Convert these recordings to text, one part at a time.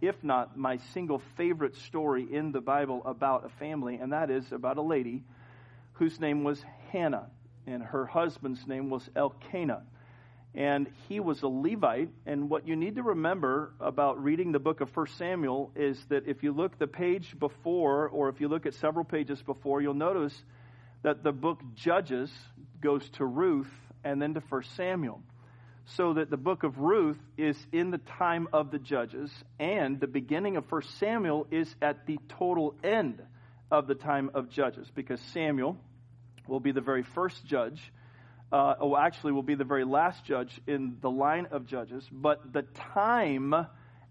if not my single favorite story in the Bible about a family, and that is about a lady whose name was Hannah, and her husband's name was Elkanah. And he was a Levite. And what you need to remember about reading the book of 1 Samuel is that if you look the page before, or if you look at several pages before, you'll notice that the book Judges goes to Ruth and then to 1 Samuel so that the book of Ruth is in the time of the judges, and the beginning of 1 Samuel is at the total end of the time of judges, because Samuel will be the very first judge, uh, oh, actually, will be the very last judge in the line of judges, but the time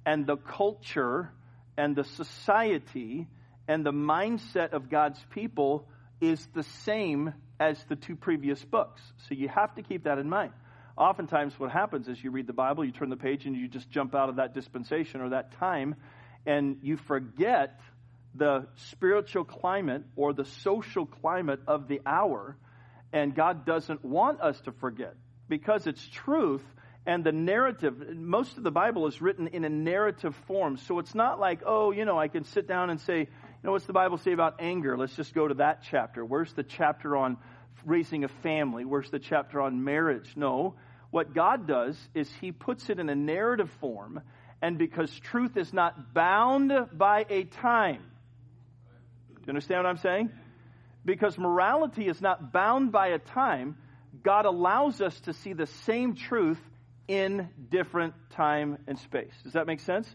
and the culture and the society and the mindset of God's people is the same as the two previous books. So you have to keep that in mind oftentimes what happens is you read the Bible, you turn the page, and you just jump out of that dispensation or that time, and you forget the spiritual climate or the social climate of the hour. And God doesn't want us to forget because it's truth and the narrative. Most of the Bible is written in a narrative form. So it's not like, oh, you know, I can sit down and say, you know, what's the Bible say about anger? Let's just go to that chapter. Where's the chapter on raising a family? Where's the chapter on marriage? No. What God does is He puts it in a narrative form, and because truth is not bound by a time. Do you understand what I'm saying? Because morality is not bound by a time, God allows us to see the same truth in different time and space. Does that make sense?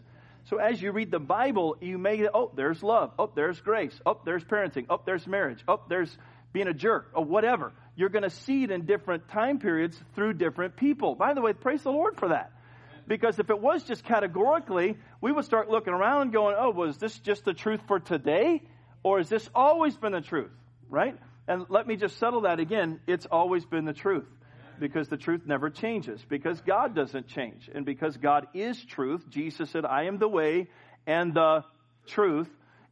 So as you read the Bible, you may, oh, there's love. Oh, there's grace. Oh, there's parenting. Oh, there's marriage. Oh, there's being a jerk or whatever. You're going to see it in different time periods through different people. By the way, praise the Lord for that. Because if it was just categorically, we would start looking around and going, oh, was this just the truth for today? Or has this always been the truth? Right? And let me just settle that again. It's always been the truth. Because the truth never changes. Because God doesn't change. And because God is truth, Jesus said, I am the way and the truth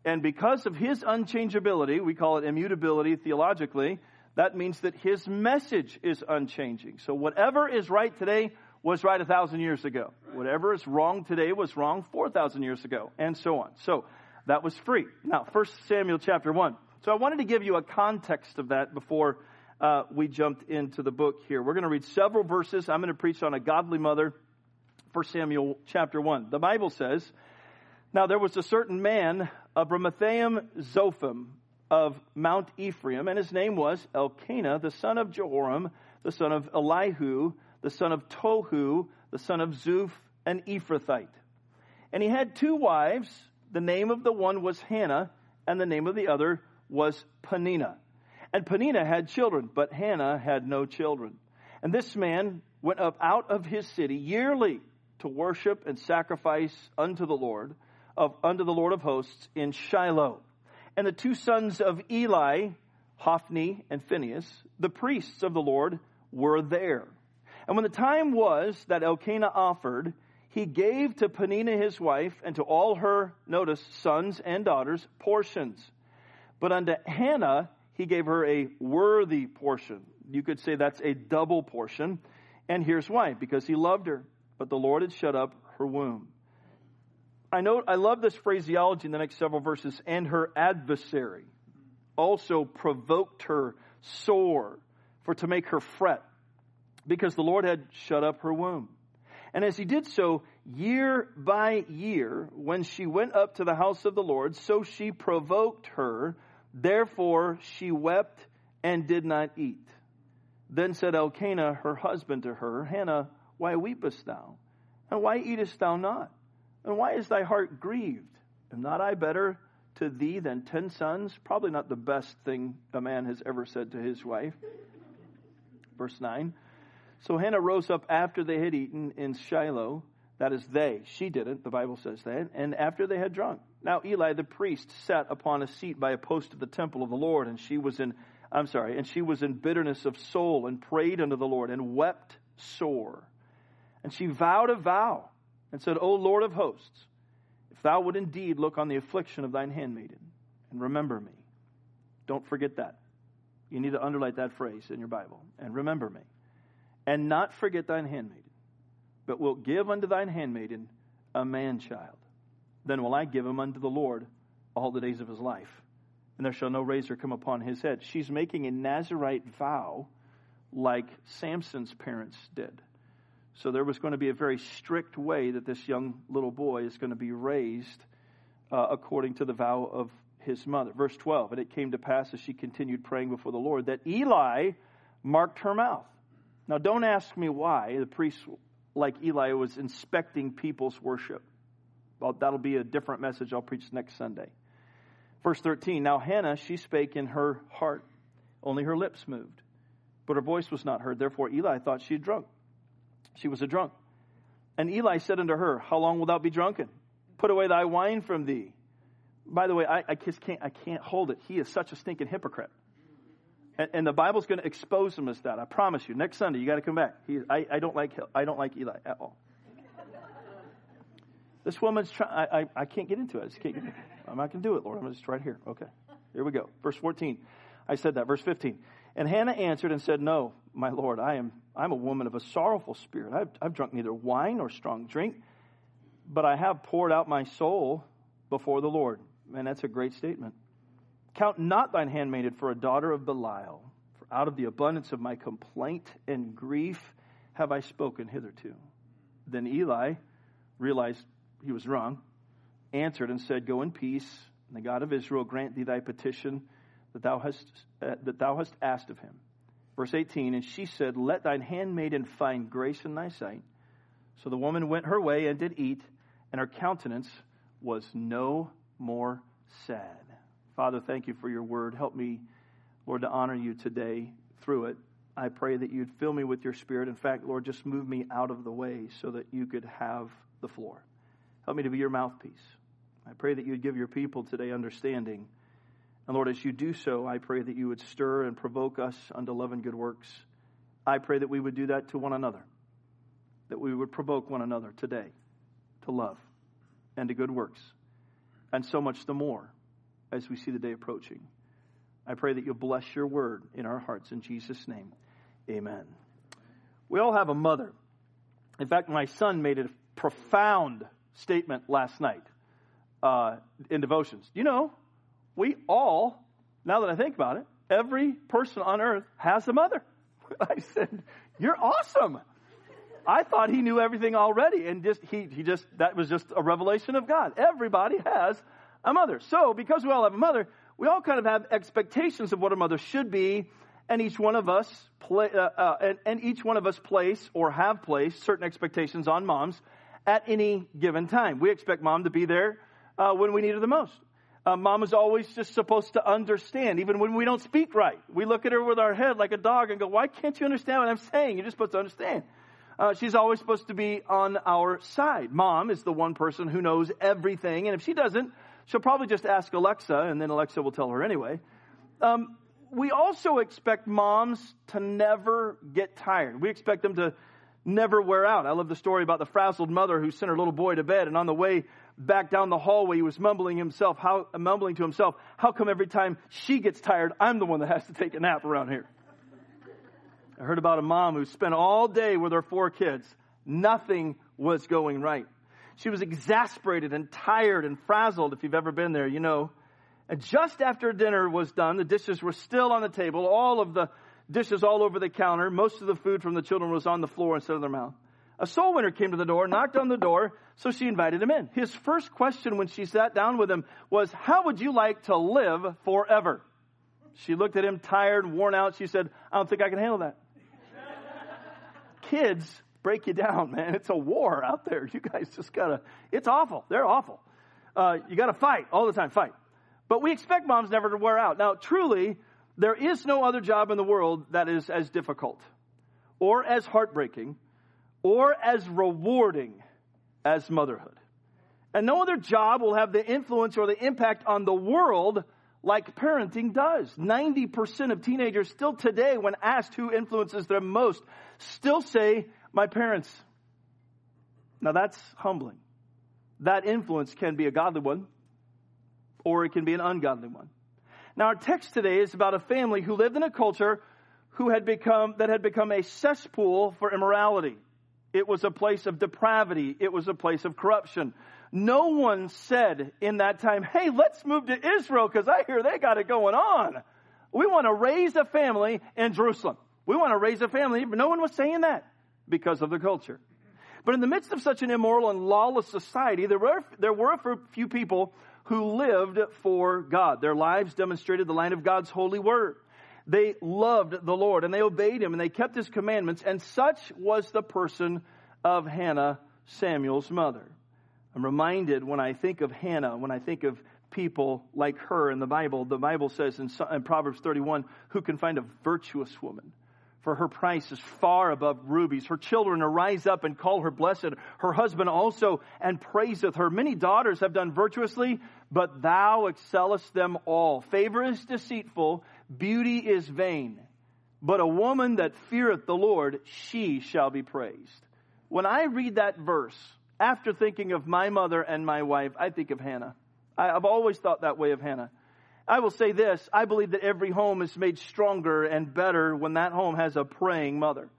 and because of his unchangeability, we call it immutability theologically, that means that his message is unchanging. So whatever is right today was right a thousand years ago. Whatever is wrong today was wrong 4,000 years ago, and so on. So that was free. Now, 1 Samuel chapter 1. So I wanted to give you a context of that before uh, we jumped into the book here. We're going to read several verses. I'm going to preach on a godly mother, 1 Samuel chapter 1. The Bible says, Now there was a certain man of Ramathaim Zophim of Mount Ephraim, and his name was Elkanah, the son of Jeroham, the son of Elihu, the son of Tohu, the son of Zuph, an Ephrathite. And he had two wives. The name of the one was Hannah, and the name of the other was Peninnah. And Peninnah had children, but Hannah had no children. And this man went up out of his city yearly to worship and sacrifice unto the Lord of, unto the Lord of hosts in Shiloh. And the two sons of Eli, Hophni and Phinehas, the priests of the Lord, were there. And when the time was that Elkanah offered, he gave to Peninnah his wife and to all her, notice, sons and daughters, portions. But unto Hannah he gave her a worthy portion. You could say that's a double portion. And here's why because he loved her, but the Lord had shut up her womb. I know I love this phraseology in the next several verses. And her adversary also provoked her sore for to make her fret because the Lord had shut up her womb. And as he did so, year by year, when she went up to the house of the Lord, so she provoked her. Therefore she wept and did not eat. Then said Elkanah, her husband, to her, Hannah, why weepest thou? And why eatest thou not? And why is thy heart grieved? Am not I better to thee than ten sons? Probably not the best thing a man has ever said to his wife. Verse 9. So Hannah rose up after they had eaten in Shiloh. That is they. She didn't. The Bible says that. And after they had drunk. Now Eli the priest sat upon a seat by a post of the temple of the Lord, and she was in, I'm sorry, and she was in bitterness of soul and prayed unto the Lord and wept sore. And she vowed a vow and said, O Lord of hosts, if thou would indeed look on the affliction of thine handmaiden and remember me. Don't forget that. You need to underline that phrase in your Bible. And remember me. And not forget thine handmaiden, but wilt give unto thine handmaiden a man child. then will I give him unto the Lord all the days of his life. And there shall no razor come upon his head. She's making a Nazarite vow like Samson's parents did. So there was going to be a very strict way that this young little boy is going to be raised uh, according to the vow of his mother. Verse 12, and it came to pass as she continued praying before the Lord that Eli marked her mouth. Now, don't ask me why the priest, like Eli, was inspecting people's worship. Well, that'll be a different message I'll preach next Sunday. Verse 13 Now Hannah, she spake in her heart, only her lips moved, but her voice was not heard. Therefore Eli thought she had drunk. She was a drunk. And Eli said unto her, How long wilt thou be drunken? Put away thy wine from thee. By the way, I, I just can't, I can't hold it. He is such a stinking hypocrite. And, and the Bible's going to expose him as that. I promise you. Next Sunday, you got to come back. He, I, I don't like, I don't like Eli at all. This woman's trying, I, I, can't get into it. I. I'm not going to do it, Lord. I'm just right here. Okay. Here we go. Verse 14. I said that. Verse 15. And Hannah answered and said, No, my Lord, I am, I'm a woman of a sorrowful spirit. I've, I've drunk neither wine nor strong drink, but I have poured out my soul before the Lord. And that's a great statement. Count not thine handmaiden for a daughter of Belial, for out of the abundance of my complaint and grief have I spoken hitherto. Then Eli realized he was wrong, answered and said, Go in peace, and the God of Israel grant thee thy petition that thou hast, uh, that thou hast asked of him. Verse 18, and she said, Let thine handmaiden find grace in thy sight. So the woman went her way and did eat, and her countenance was no more sad. Father, thank you for your word. Help me, Lord, to honor you today through it. I pray that you'd fill me with your spirit. In fact, Lord, just move me out of the way so that you could have the floor. Help me to be your mouthpiece. I pray that you'd give your people today understanding and Lord, as you do so, I pray that you would stir and provoke us unto love and good works. I pray that we would do that to one another, that we would provoke one another today to love and to good works, and so much the more as we see the day approaching. I pray that you'll bless your word in our hearts. In Jesus' name, amen. We all have a mother. In fact, my son made a profound statement last night uh, in devotions. You know, we all, now that I think about it, every person on earth has a mother. I said, You're awesome. I thought he knew everything already, and just he he just that was just a revelation of God. Everybody has a mother. So because we all have a mother, we all kind of have expectations of what a mother should be, and each one of us play, uh, uh, and, and each one of us place or have placed certain expectations on moms at any given time. We expect mom to be there uh, when we need her the most. Uh, mom is always just supposed to understand, even when we don't speak right. We look at her with our head like a dog and go, Why can't you understand what I'm saying? You're just supposed to understand. Uh, she's always supposed to be on our side. Mom is the one person who knows everything, and if she doesn't, she'll probably just ask Alexa, and then Alexa will tell her anyway. Um, we also expect moms to never get tired. We expect them to never wear out. I love the story about the frazzled mother who sent her little boy to bed, and on the way back down the hallway, he was mumbling himself, how, mumbling to himself, how come every time she gets tired, I'm the one that has to take a nap around here? I heard about a mom who spent all day with her four kids. Nothing was going right. She was exasperated and tired and frazzled. If you've ever been there, you know. And just after dinner was done, the dishes were still on the table, all of the dishes all over the counter. Most of the food from the children was on the floor instead of their mouth. A soul winner came to the door, knocked on the door, so she invited him in. His first question when she sat down with him was, How would you like to live forever? She looked at him tired, worn out. She said, I don't think I can handle that. Kids break you down, man. It's a war out there. You guys just gotta, it's awful. They're awful. Uh, you gotta fight all the time, fight. But we expect moms never to wear out. Now, truly, there is no other job in the world that is as difficult or as heartbreaking or as rewarding as motherhood. And no other job will have the influence or the impact on the world like parenting does. 90% of teenagers still today, when asked who influences them most, still say, my parents. Now that's humbling. That influence can be a godly one, or it can be an ungodly one. Now our text today is about a family who lived in a culture who had become, that had become a cesspool for immorality. It was a place of depravity. It was a place of corruption. No one said in that time, hey, let's move to Israel because I hear they got it going on. We want to raise a family in Jerusalem. We want to raise a family, but no one was saying that because of the culture. But in the midst of such an immoral and lawless society, there were, there were a few people who lived for God. Their lives demonstrated the line of God's holy word. They loved the Lord and they obeyed him and they kept his commandments, and such was the person of Hannah, Samuel's mother. I'm reminded when I think of Hannah, when I think of people like her in the Bible, the Bible says in, Proverbs 31, who can find a virtuous woman? for her price is far above rubies. Her children arise up and call her blessed. Her husband also and praiseth her. Many daughters have done virtuously, but thou excellest them all. Favor is deceitful, beauty is vain. But a woman that feareth the Lord, she shall be praised. When I read that verse, after thinking of my mother and my wife, I think of Hannah. I've always thought that way of Hannah. I will say this I believe that every home is made stronger and better when that home has a praying mother.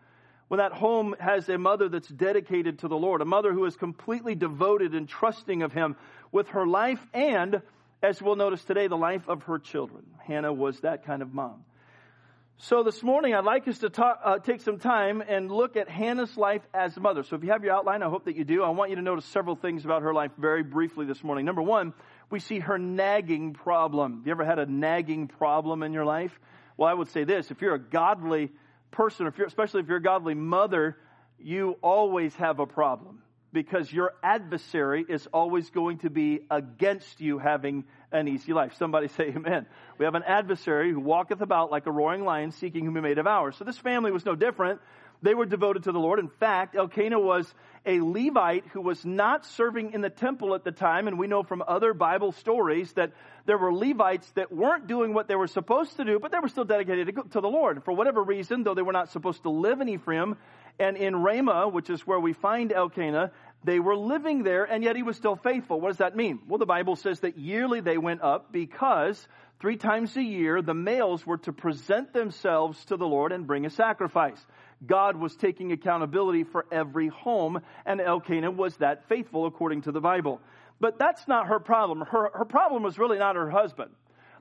When that home has a mother that's dedicated to the Lord, a mother who is completely devoted and trusting of Him with her life and, as we'll notice today, the life of her children. Hannah was that kind of mom. So this morning, I'd like us to talk, uh, take some time and look at Hannah's life as a mother. So if you have your outline, I hope that you do. I want you to notice several things about her life very briefly this morning. Number one, we see her nagging problem. Have you ever had a nagging problem in your life? Well, I would say this. If you're a godly person, if you're, especially if you're a godly mother, you always have a problem because your adversary is always going to be against you having an easy life. Somebody say amen. We have an adversary who walketh about like a roaring lion seeking whom he may devour. So this family was no different. They were devoted to the Lord. In fact, Elkanah was a Levite who was not serving in the temple at the time. And we know from other Bible stories that there were Levites that weren't doing what they were supposed to do, but they were still dedicated to the Lord. For whatever reason, though they were not supposed to live in Ephraim and in Ramah, which is where we find Elkanah, they were living there and yet he was still faithful. What does that mean? Well, the Bible says that yearly they went up because three times a year the males were to present themselves to the Lord and bring a sacrifice. God was taking accountability for every home, and Elkanah was that faithful according to the Bible. But that's not her problem. Her, her problem was really not her husband.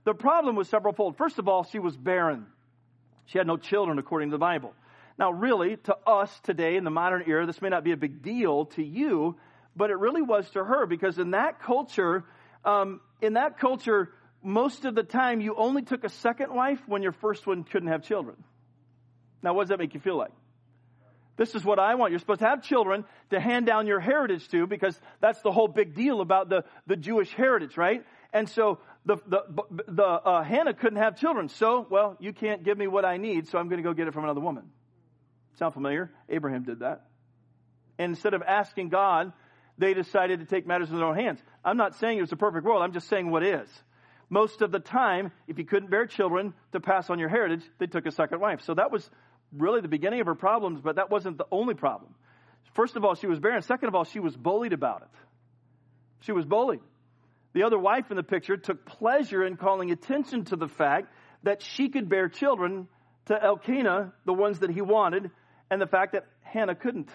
The problem was several fold. First of all, she was barren. She had no children according to the Bible. Now, really, to us today in the modern era, this may not be a big deal to you, but it really was to her because in that culture, um, in that culture, most of the time you only took a second wife when your first one couldn't have children. Now, what does that make you feel like? This is what I want. You're supposed to have children to hand down your heritage to because that's the whole big deal about the, the Jewish heritage, right? And so the, the, the uh, Hannah couldn't have children. So, well, you can't give me what I need, so I'm going to go get it from another woman. Sound familiar? Abraham did that. And instead of asking God, they decided to take matters in their own hands. I'm not saying it was a perfect world. I'm just saying what is. Most of the time, if you couldn't bear children to pass on your heritage, they took a second wife. So that was really the beginning of her problems, but that wasn't the only problem. First of all, she was barren. Second of all, she was bullied about it. She was bullied. The other wife in the picture took pleasure in calling attention to the fact that she could bear children to Elkanah, the ones that he wanted, and the fact that Hannah couldn't.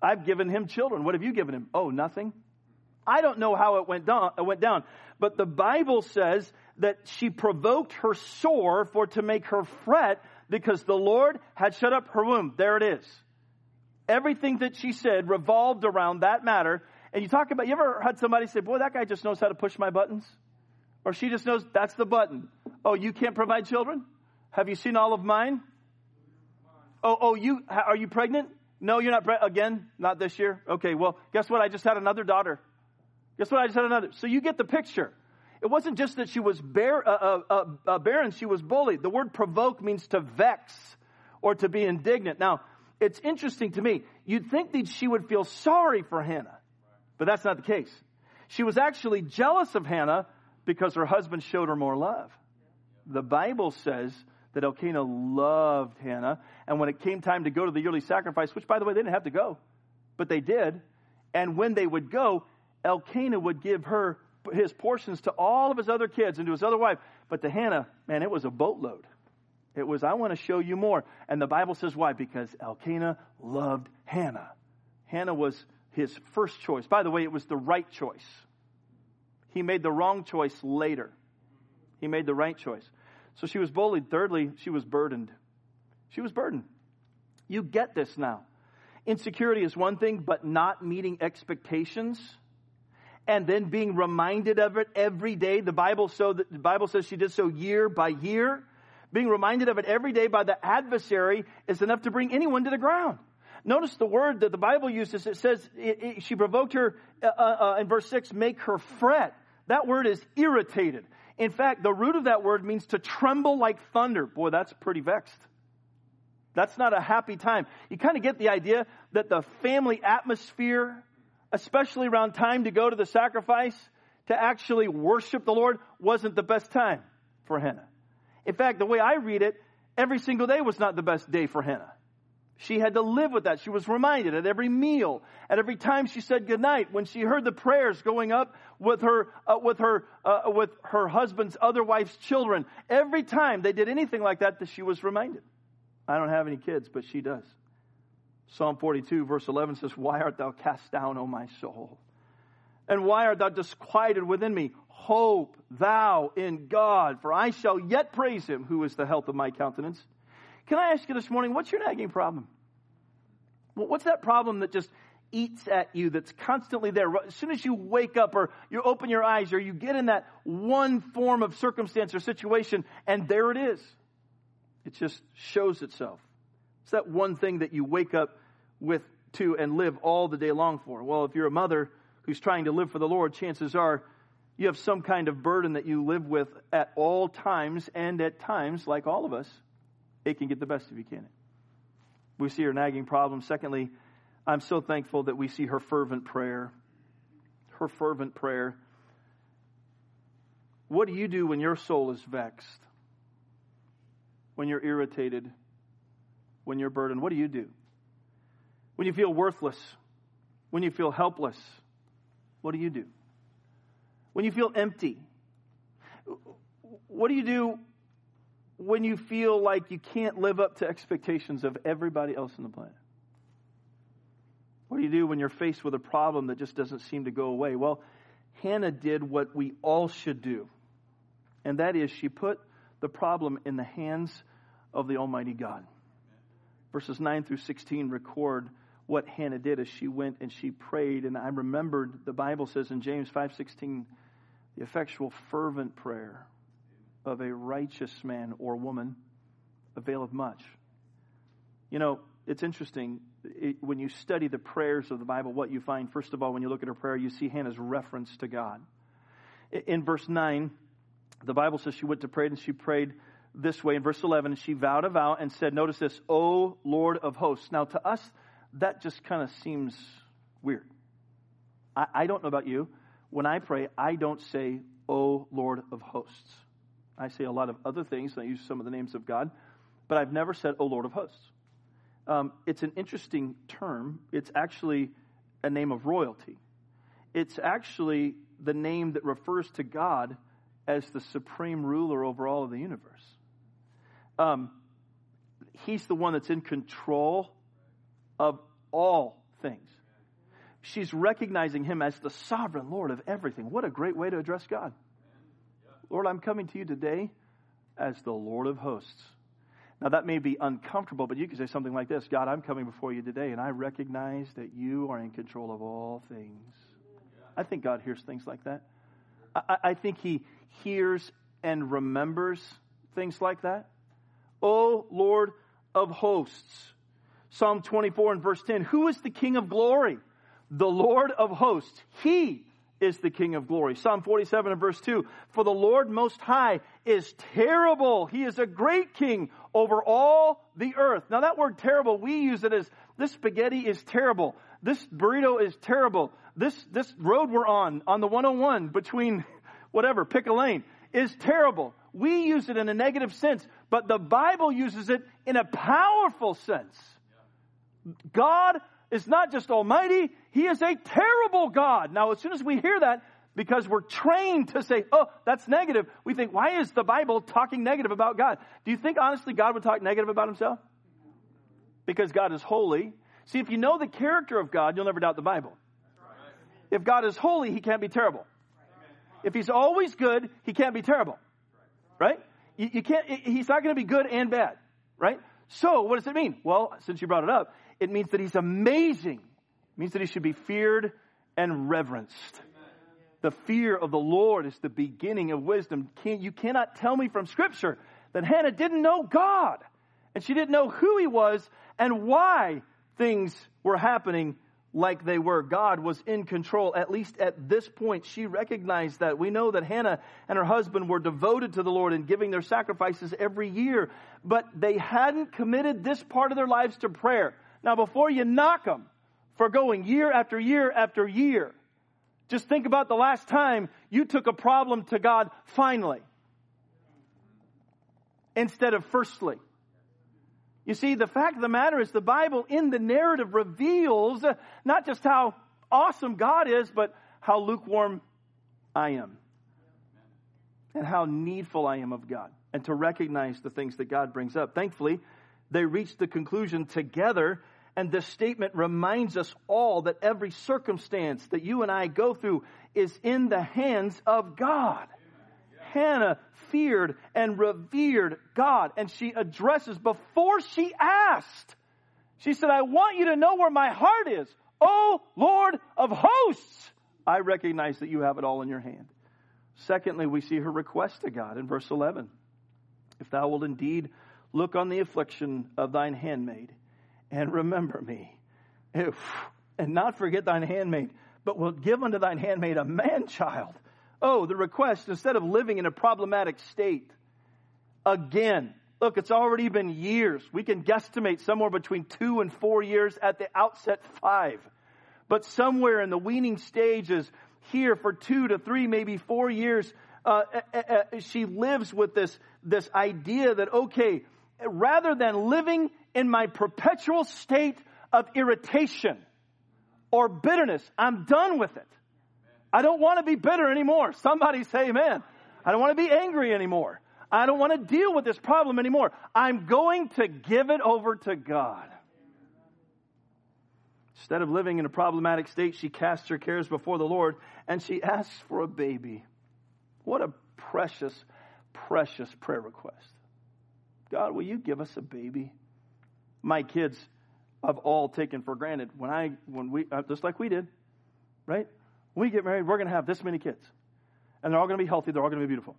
I've given him children. What have you given him? Oh, nothing. I don't know how it went down, it went down, but the Bible says that she provoked her sore for to make her fret because the Lord had shut up her womb. There it is. Everything that she said revolved around that matter. And you talk about, you ever had somebody say, boy, that guy just knows how to push my buttons? Or she just knows that's the button. Oh, you can't provide children? Have you seen all of mine? Oh, oh, you, are you pregnant? No, you're not pregnant. Again? Not this year? Okay, well, guess what? I just had another daughter. Guess what? I just had another. So you get the picture. It wasn't just that she was bare, uh, uh, uh, uh, barren, she was bullied. The word provoke means to vex or to be indignant. Now, it's interesting to me. You'd think that she would feel sorry for Hannah, but that's not the case. She was actually jealous of Hannah because her husband showed her more love. The Bible says that Elkanah loved Hannah, and when it came time to go to the yearly sacrifice, which by the way, they didn't have to go, but they did, and when they would go, Elkanah would give her his portions to all of his other kids and to his other wife. But to Hannah, man, it was a boatload. It was, I want to show you more. And the Bible says why? Because Elkanah loved Hannah. Hannah was his first choice. By the way, it was the right choice. He made the wrong choice later. He made the right choice. So she was bullied. Thirdly, she was burdened. She was burdened. You get this now. Insecurity is one thing, but not meeting expectations and then being reminded of it every day. The Bible so the Bible says she did so year by year. Being reminded of it every day by the adversary is enough to bring anyone to the ground. Notice the word that the Bible uses. It says it, it, she provoked her uh, uh, uh, in verse six, make her fret. That word is irritated. In fact, the root of that word means to tremble like thunder. Boy, that's pretty vexed. That's not a happy time. You kind of get the idea that the family atmosphere, especially around time to go to the sacrifice, to actually worship the Lord, wasn't the best time for Hannah. In fact, the way I read it, every single day was not the best day for Hannah. She had to live with that. She was reminded at every meal, at every time she said goodnight, when she heard the prayers going up with her, uh, with her, uh, with her husband's other wife's children. Every time they did anything like that, that she was reminded. I don't have any kids, but she does. Psalm 42 verse 11 says, Why art thou cast down, O my soul? And why art thou disquieted within me? Hope thou in God, for I shall yet praise him who is the health of my countenance can I ask you this morning, what's your nagging problem? What's that problem that just eats at you that's constantly there? As soon as you wake up or you open your eyes or you get in that one form of circumstance or situation and there it is. It just shows itself. It's that one thing that you wake up with to and live all the day long for. Well, if you're a mother who's trying to live for the Lord, chances are you have some kind of burden that you live with at all times and at times, like all of us, it can get the best of you, can it? We see her nagging problem. Secondly, I'm so thankful that we see her fervent prayer. Her fervent prayer. What do you do when your soul is vexed? When you're irritated? When you're burdened? What do you do? When you feel worthless? When you feel helpless? What do you do? When you feel empty? What do you do when you feel like you can't live up to expectations of everybody else on the planet? What do you do when you're faced with a problem that just doesn't seem to go away? Well, Hannah did what we all should do, and that is she put the problem in the hands of the Almighty God. Verses 9 through 16 record what Hannah did as she went and she prayed. And I remembered the Bible says in James 5:16, the effectual fervent prayer of a righteous man or woman availeth much. You know, it's interesting. It, when you study the prayers of the Bible, what you find, first of all, when you look at her prayer, you see Hannah's reference to God. In verse 9, the Bible says she went to pray and she prayed this way. In verse 11, she vowed a vow and said, Notice this, O Lord of hosts. Now, to us, that just kind of seems weird. I, I don't know about you. When I pray, I don't say, O Lord of hosts. I say a lot of other things, and I use some of the names of God, but I've never said, O Lord of hosts. Um, it's an interesting term. It's actually a name of royalty. It's actually the name that refers to God as the supreme ruler over all of the universe. Um, he's the one that's in control of all things. She's recognizing him as the sovereign Lord of everything. What a great way to address God. Lord, I'm coming to you today as the Lord of hosts. Now, that may be uncomfortable, but you could say something like this God, I'm coming before you today, and I recognize that you are in control of all things. I think God hears things like that. I, I think He hears and remembers things like that. O Lord of hosts. Psalm 24 and verse 10 Who is the King of glory? The Lord of hosts. He is the King of glory. Psalm 47 and verse 2. For the Lord most high is terrible. He is a great king over all the earth. Now that word terrible, we use it as this spaghetti is terrible. This burrito is terrible. This, this road we're on, on the 101 between whatever, pick a lane, is terrible. We use it in a negative sense, but the Bible uses it in a powerful sense. God is not just almighty, he is a terrible God. Now, as soon as we hear that, because we're trained to say, oh, that's negative, we think, why is the Bible talking negative about God? Do you think honestly God would talk negative about himself? Because God is holy. See, if you know the character of God, you'll never doubt the Bible. If God is holy, he can't be terrible. If he's always good, he can't be terrible. Right? You, you can't, he's not going to be good and bad. Right? So, what does it mean? Well, since you brought it up, it means that he's amazing. It means that he should be feared and reverenced. The fear of the Lord is the beginning of wisdom. You cannot tell me from Scripture that Hannah didn't know God and she didn't know who He was and why things were happening like they were. God was in control. At least at this point, she recognized that. We know that Hannah and her husband were devoted to the Lord and giving their sacrifices every year, but they hadn't committed this part of their lives to prayer. Now, before you knock them for going year after year after year, just think about the last time you took a problem to God finally instead of firstly. You see, the fact of the matter is the Bible in the narrative reveals not just how awesome God is, but how lukewarm I am. And how needful I am of God. And to recognize the things that God brings up. Thankfully, they reached the conclusion together and this statement reminds us all that every circumstance that you and I go through is in the hands of God. Hannah feared and revered God, and she addresses before she asked. She said, I want you to know where my heart is. Oh Lord of hosts, I recognize that you have it all in your hand. Secondly, we see her request to God in verse 11. If thou wilt indeed look on the affliction of thine handmaid, and remember me. And not forget thine handmaid, but will give unto thine handmaid a man child. Oh, the request, instead of living in a problematic state, again, look, it's already been years. We can guesstimate somewhere between two and four years, at the outset, five. But somewhere in the weaning stages, here for two to three, maybe four years, uh, uh, uh, she lives with this, this idea that, okay, rather than living in my perpetual state of irritation or bitterness. I'm done with it. I don't want to be bitter anymore. Somebody say amen. I don't want to be angry anymore. I don't want to deal with this problem anymore. I'm going to give it over to God. Instead of living in a problematic state, she casts her cares before the Lord and she asks for a baby. What a precious, precious prayer request. God, will you give us a baby? My kids have all taken for granted when I, when we, uh, just like we did, right? When we get married, we're going to have this many kids. And they're all going to be healthy, they're all going to be beautiful.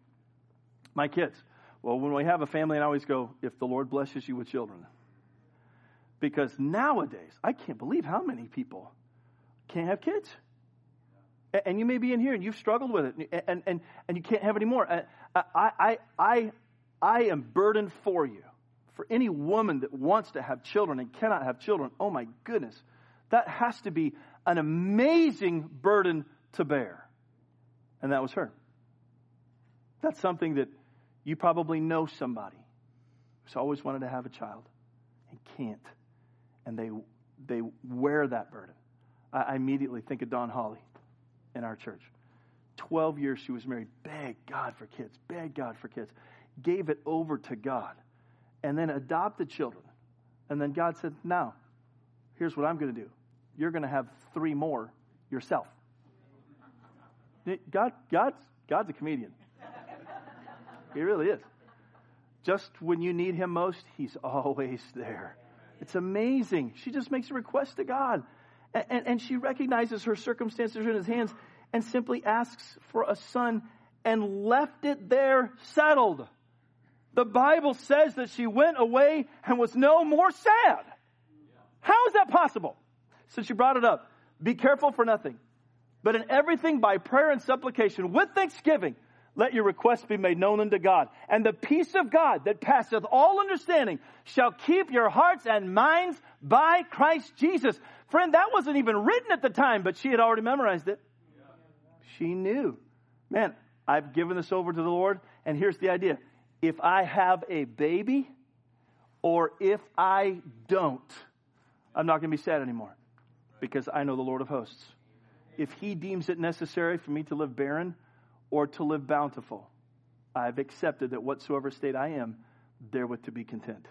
My kids. Well, when we have a family, I always go, if the Lord blesses you with children. Because nowadays, I can't believe how many people can't have kids. And you may be in here and you've struggled with it and, and, and you can't have any more. I, I, I, I am burdened for you. For any woman that wants to have children and cannot have children, oh my goodness, that has to be an amazing burden to bear. And that was her. That's something that you probably know somebody who's always wanted to have a child and can't. And they, they wear that burden. I, immediately think of Don Holly in our church. 12 years she was married, begged God for kids, begged God for kids gave it over to God, and then adopted children. And then God said, Now, here's what I'm going to do. You're going to have three more yourself. God, God's, God's a comedian. He really is. Just when you need him most, he's always there. It's amazing. She just makes a request to God. And, and, and, she recognizes her circumstances in his hands and simply asks for a son and left it there settled. The Bible says that she went away and was no more sad. How is that possible? Since you brought it up, be careful for nothing, but in everything by prayer and supplication with thanksgiving, let your requests be made known unto God. And the peace of God that passeth all understanding shall keep your hearts and minds by Christ Jesus. Friend, that wasn't even written at the time, but she had already memorized it. She knew. Man, I've given this over to the Lord, and here's the idea if I have a baby or if I don't, I'm not going to be sad anymore because I know the Lord of hosts. If He deems it necessary for me to live barren or to live bountiful, I've accepted that whatsoever state I am, therewith to be content.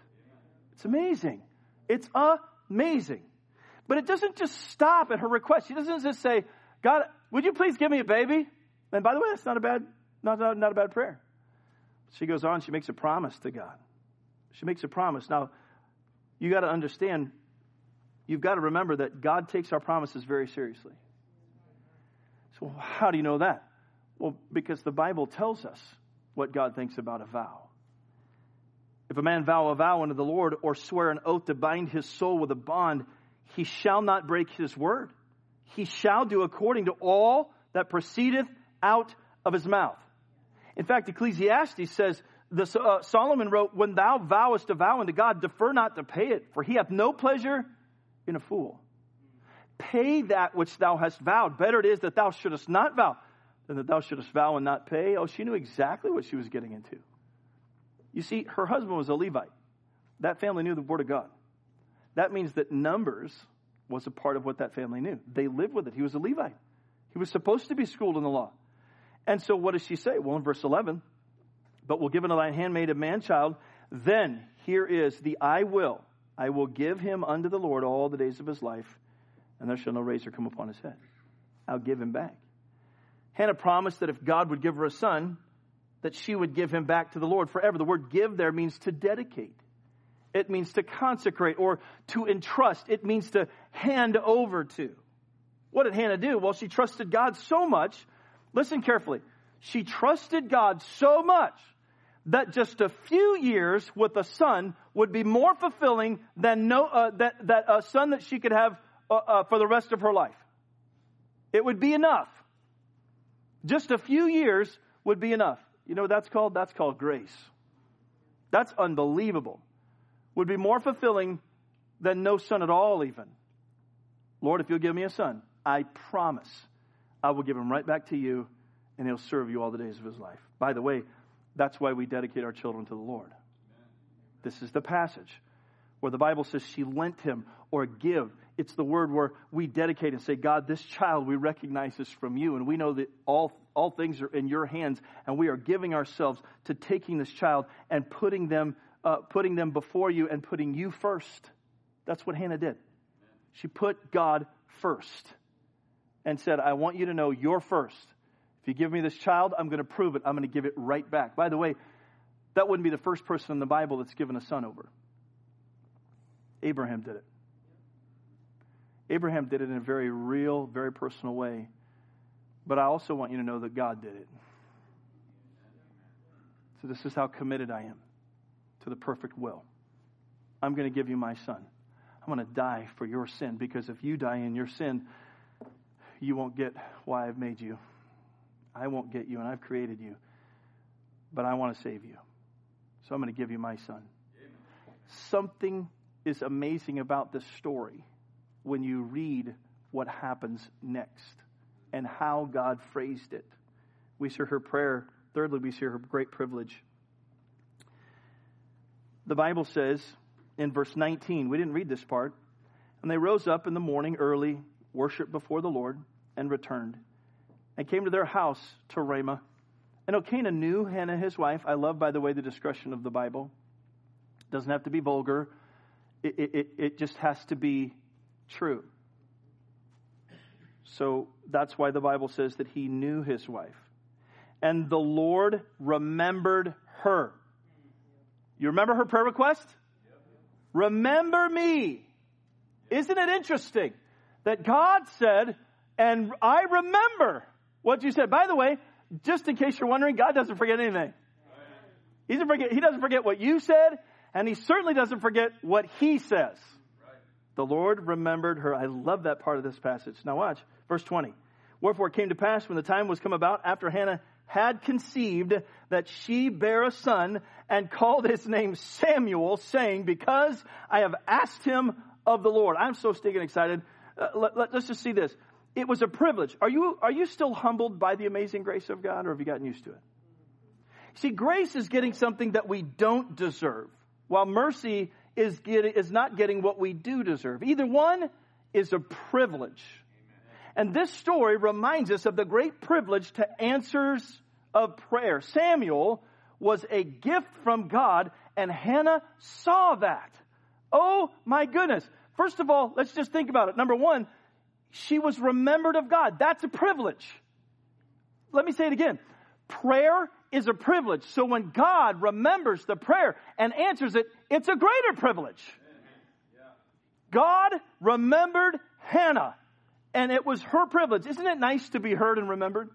It's amazing. It's amazing. But it doesn't just stop at her request. She doesn't just say, God, would you please give me a baby? And by the way, that's not a bad, not, not, not a bad prayer. She goes on, she makes a promise to God. She makes a promise. Now, you got to understand, you've got to remember that God takes our promises very seriously. So, how do you know that? Well, because the Bible tells us what God thinks about a vow. If a man vow a vow unto the Lord or swear an oath to bind his soul with a bond, he shall not break his word. He shall do according to all that proceedeth out of his mouth. In fact, Ecclesiastes says, the, uh, Solomon wrote, When thou vowest a vow unto God, defer not to pay it, for he hath no pleasure in a fool. Pay that which thou hast vowed. Better it is that thou shouldest not vow than that thou shouldest vow and not pay. Oh, she knew exactly what she was getting into. You see, her husband was a Levite. That family knew the Word of God. That means that Numbers was a part of what that family knew. They lived with it. He was a Levite. He was supposed to be schooled in the law. And so what does she say? Well, in verse 11, but will give unto thy handmaid a man child, then here is the I will. I will give him unto the Lord all the days of his life, and there shall no razor come upon his head. I'll give him back. Hannah promised that if God would give her a son, that she would give him back to the Lord forever. The word give there means to dedicate. It means to consecrate or to entrust. It means to hand over to. What did Hannah do? Well, she trusted God so much. Listen carefully. She trusted God so much that just a few years with a son would be more fulfilling than no, uh, that, that a son that she could have uh, uh, for the rest of her life. It would be enough. Just a few years would be enough. You know what that's called? That's called grace. That's unbelievable. Would be more fulfilling than no son at all, even. Lord, if you'll give me a son, I promise I will give him right back to you and he'll serve you all the days of his life. By the way, that's why we dedicate our children to the Lord. This is the passage where the Bible says she lent him or give. It's the word where we dedicate and say, God, this child, we recognize this from you, and we know that all, all things are in your hands, and we are giving ourselves to taking this child and putting them, uh, putting them before you and putting you first. That's what Hannah did. She put God first and said, I want you to know you're first. If you give me this child, I'm going to prove it. I'm going to give it right back. By the way, that wouldn't be the first person in the Bible that's given a son over. Abraham did it. Abraham did it in a very real, very personal way. But I also want you to know that God did it. So, this is how committed I am to the perfect will. I'm going to give you my son. I'm going to die for your sin because if you die in your sin, you won't get why I've made you. I won't get you, and I've created you. But I want to save you. So I'm going to give you my son. Something is amazing about this story when you read what happens next and how God phrased it. We see her prayer. Thirdly, we see her great privilege. The Bible says in verse 19, we didn't read this part, and they rose up in the morning early, worshiped before the Lord, and returned, and came to their house to Ramah. And Elkanah knew Hannah, his wife. I love, by the way, the discretion of the Bible. It doesn't have to be vulgar, it, it, it just has to be true. So that's why the Bible says that he knew his wife. And the Lord remembered her. You remember her prayer request? Remember me. Isn't it interesting that God said, and I remember what you said? By the way, just in case you're wondering, God doesn't forget anything. He doesn't forget, he doesn't forget what you said, and he certainly doesn't forget what he says. The Lord remembered her. I love that part of this passage. Now watch, verse 20. Wherefore it came to pass when the time was come about after Hannah had conceived that she bare a son and called his name Samuel, saying, Because I have asked him of the Lord. I'm so stinking excited. Uh, let, let, let's just see this. It was a privilege. Are you, are you still humbled by the amazing grace of God, or have you gotten used to it? See, grace is getting something that we don't deserve, while mercy is, getting, is not getting what we do deserve. Either one is a privilege. And this story reminds us of the great privilege to answers of prayer. Samuel was a gift from God, and Hannah saw that. Oh my goodness. First of all, let's just think about it. Number one, she was remembered of God. That's a privilege. Let me say it again. Prayer is a privilege. So when God remembers the prayer and answers it, it's a greater privilege. God remembered Hannah, and it was her privilege. Isn't it nice to be heard and remembered?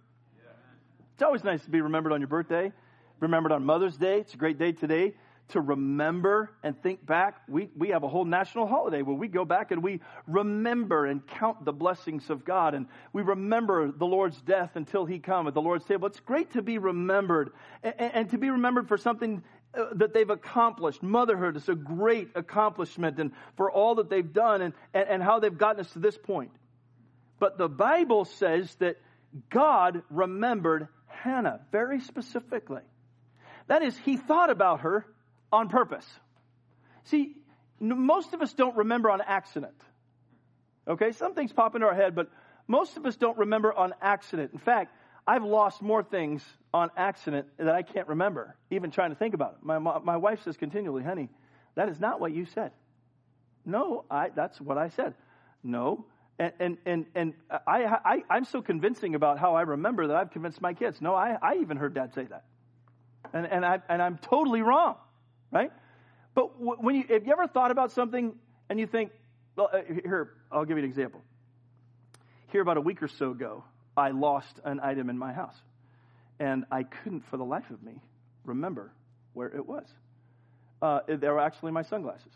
It's always nice to be remembered on your birthday, remembered on Mother's Day. It's a great day today to remember and think back. We, we have a whole national holiday where we go back and we remember and count the blessings of God and we remember the Lord's death until He come at the Lord's table. It's great to be remembered and, and to be remembered for something uh, that they've accomplished. Motherhood is a great accomplishment and for all that they've done and, and, and how they've gotten us to this point. But the Bible says that God remembered Hannah very specifically. That is, he thought about her on purpose. See, most of us don't remember on accident. Okay, some things pop into our head, but most of us don't remember on accident. In fact, I've lost more things on accident that I can't remember, even trying to think about it. My, my wife says continually, honey, that is not what you said. No, I, that's what I said. No. And, and, and, and I, I, I'm so convincing about how I remember that I've convinced my kids. No, I, I even heard dad say that. And, and, I, and I'm totally wrong right? But when you, have you ever thought about something and you think, well, uh, here, I'll give you an example. Here, about a week or so ago, I lost an item in my house. And I couldn't, for the life of me, remember where it was. Uh, they were actually my sunglasses.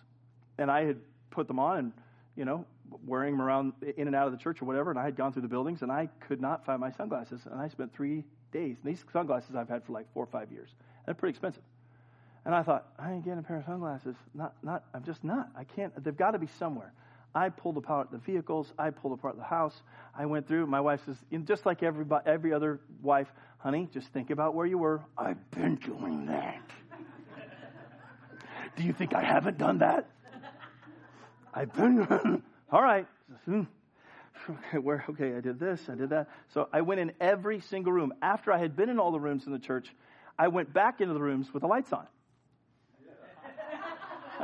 And I had put them on and, you know, wearing them around in and out of the church or whatever. And I had gone through the buildings and I could not find my sunglasses. And I spent three days. And these sunglasses I've had for like four or five years. They're pretty expensive. And I thought, I ain't getting a pair of sunglasses. Not, not, I'm just not. I can't. They've got to be somewhere. I pulled apart the vehicles. I pulled apart the house. I went through. My wife says, just like everybody, every other wife, honey, just think about where you were. I've been doing that. Do you think I haven't done that? I've been. All right. Hmm. Okay, where? Okay, I did this. I did that. So I went in every single room. After I had been in all the rooms in the church, I went back into the rooms with the lights on.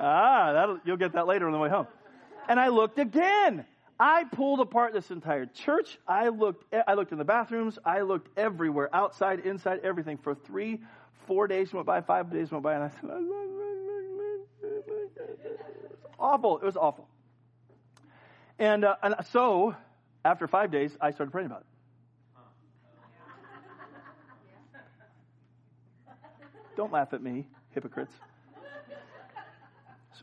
Ah, you'll get that later on the way home. And I looked again. I pulled apart this entire church. I looked, I looked in the bathrooms. I looked everywhere, outside, inside, everything. For three, four days went by, five days went by, and I said, awful. It was awful. And, uh, and so, after five days, I started praying about it. Don't laugh at me, hypocrites.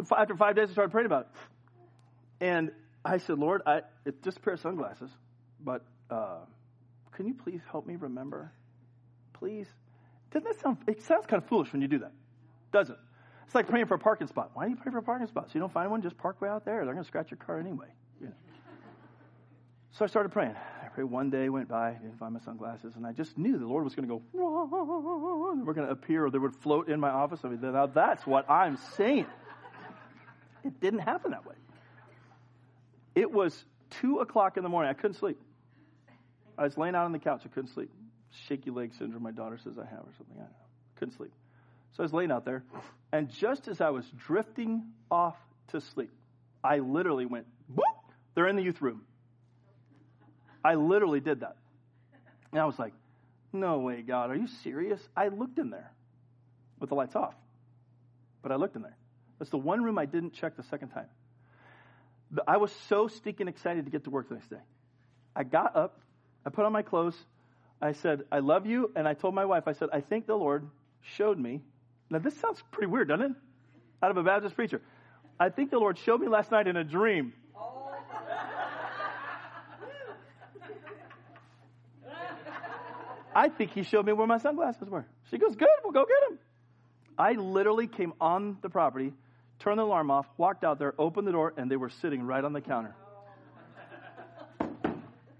So after five days, I started praying about it. And I said, Lord, I, it's just a pair of sunglasses, but uh, can you please help me remember? Please. Doesn't that sound, it sounds kind of foolish when you do that, doesn't it? It's like praying for a parking spot. Why do you pray for a parking spot? So you don't find one, just park way out there. They're going to scratch your car anyway. You know. So I started praying. I prayed one day, went by, didn't find my sunglasses, and I just knew the Lord was going to go, we're going to appear, or they would float in my office. I mean, now that's what I'm saying. It didn't happen that way. It was two o'clock in the morning. I couldn't sleep. I was laying out on the couch. I couldn't sleep. Shaky leg syndrome, my daughter says I have, or something. I don't know. Couldn't sleep. So I was laying out there, and just as I was drifting off to sleep, I literally went, boop, they're in the youth room. I literally did that. And I was like, no way, God, are you serious? I looked in there with the lights off, but I looked in there. That's the one room I didn't check the second time. I was so stinking excited to get to work the next day. I got up, I put on my clothes, I said, I love you, and I told my wife, I said, I think the Lord showed me. Now, this sounds pretty weird, doesn't it? Out of a Baptist preacher. I think the Lord showed me last night in a dream. I think he showed me where my sunglasses were. She goes, Good, we'll go get them. I literally came on the property, turned the alarm off, walked out there, opened the door, and they were sitting right on the counter.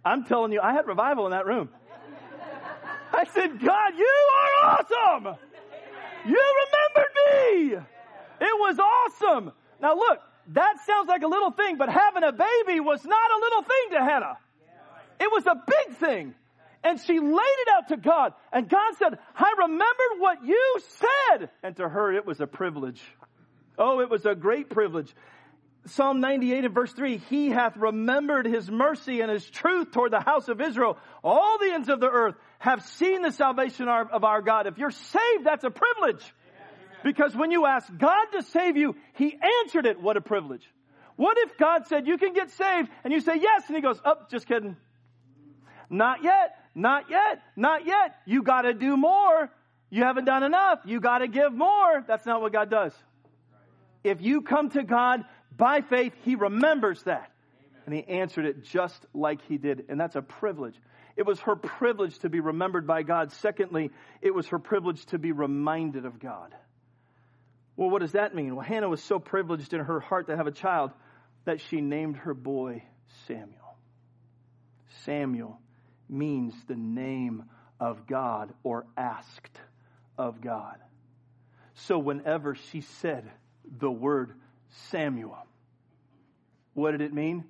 I'm telling you, I had revival in that room. I said, God, you are awesome. You remembered me. It was awesome. Now look, that sounds like a little thing, but having a baby was not a little thing to Hannah. It was a big thing. And she laid it out to God. And God said, I remembered what you said. And to her, it was a privilege. Oh, it was a great privilege. Psalm 98 and verse 3, He hath remembered His mercy and His truth toward the house of Israel. All the ends of the earth have seen the salvation of our God. If you're saved, that's a privilege. Because when you ask God to save you, He answered it. What a privilege. What if God said, you can get saved, and you say yes, and He goes, oh, just kidding. Not yet, not yet, not yet. You gotta do more. You haven't done enough. You gotta give more. That's not what God does. If you come to God by faith, He remembers that. And He answered it just like He did. And that's a privilege. It was her privilege to be remembered by God. Secondly, it was her privilege to be reminded of God. Well, what does that mean? Well, Hannah was so privileged in her heart to have a child that she named her boy Samuel. Samuel means the name of God or asked of God. So whenever she said the word Samuel, what did it mean?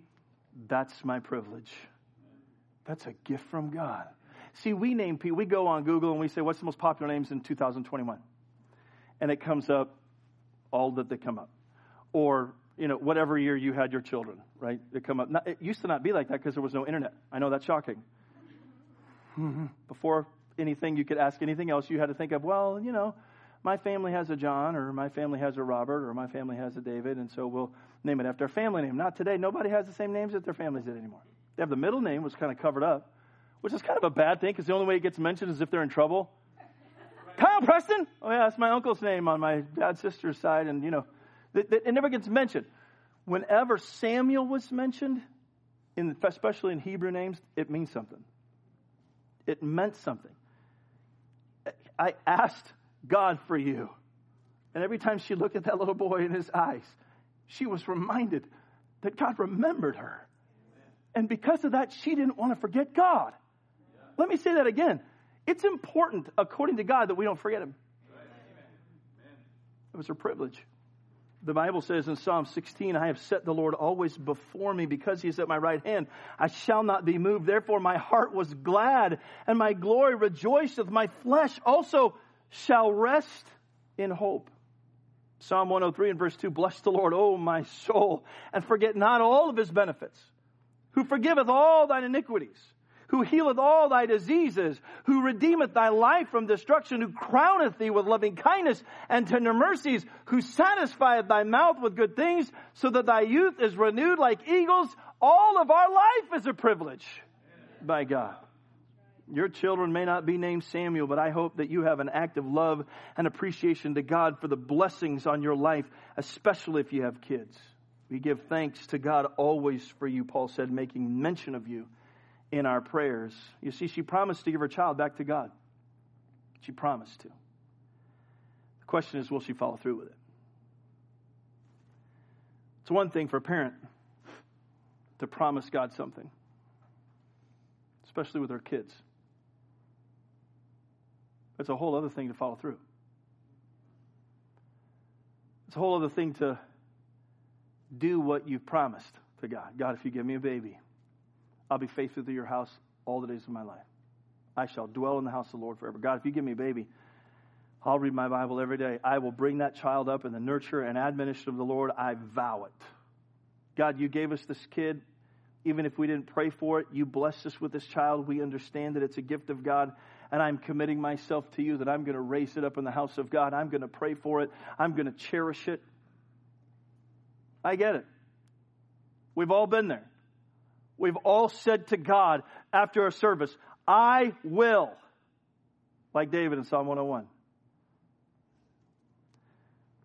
That's my privilege. That's a gift from God. See, we name people, we go on Google and we say, what's the most popular names in 2021? And it comes up, all that they come up. Or, you know, whatever year you had your children, right? They come up. it used to not be like that because there was no internet. I know that's shocking. Before anything, you could ask anything else, you had to think of, well, you know, my family has a John, or my family has a Robert, or my family has a David, and so we'll name it after our family name. Not today. Nobody has the same names that their families did anymore. They have the middle name, was kind of covered up, which is kind of a bad thing because the only way it gets mentioned is if they're in trouble. Kyle Preston? Oh, yeah, that's my uncle's name on my dad's sister's side, and, you know, it never gets mentioned. Whenever Samuel was mentioned, in, especially in Hebrew names, it means something. It meant something. I asked God for you. And every time she looked at that little boy in his eyes, she was reminded that God remembered her. And because of that, she didn't want to forget God. Let me say that again. It's important, according to God, that we don't forget Him. It was her privilege. The Bible says in Psalm 16, I have set the Lord always before me because he is at my right hand. I shall not be moved. Therefore my heart was glad and my glory rejoiceth. My flesh also shall rest in hope. Psalm 103 and verse 2, bless the Lord, O my soul, and forget not all of his benefits, who forgiveth all thine iniquities who healeth all thy diseases, who redeemeth thy life from destruction, who crowneth thee with loving kindness and tender mercies, who satisfieth thy mouth with good things, so that thy youth is renewed like eagles. All of our life is a privilege by God. Your children may not be named Samuel, but I hope that you have an active love and appreciation to God for the blessings on your life, especially if you have kids. We give thanks to God always for you, Paul said, making mention of you in our prayers. You see, she promised to give her child back to God. She promised to. The question is, will she follow through with it? It's one thing for a parent to promise God something, especially with their kids. It's a whole other thing to follow through. It's a whole other thing to do what you've promised to God. God, if you give me a baby, I'll be faithful to your house all the days of my life. I shall dwell in the house of the Lord forever. God, if you give me a baby, I'll read my Bible every day. I will bring that child up in the nurture and admonition of the Lord. I vow it. God, you gave us this kid. Even if we didn't pray for it, you blessed us with this child. We understand that it's a gift of God. And I'm committing myself to you that I'm going to raise it up in the house of God. I'm going to pray for it. I'm going to cherish it. I get it. We've all been there. We've all said to God after a service, I will. Like David in Psalm 101.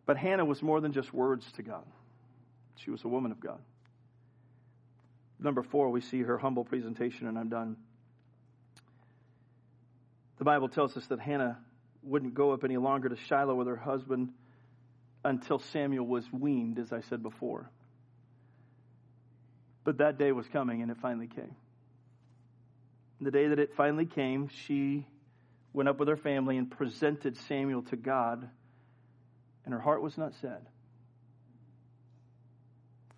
But Hannah was more than just words to God. She was a woman of God. Number four, we see her humble presentation, and I'm done. The Bible tells us that Hannah wouldn't go up any longer to Shiloh with her husband until Samuel was weaned, as I said before. But that day was coming, and it finally came. The day that it finally came, she went up with her family and presented Samuel to God, and her heart was not sad.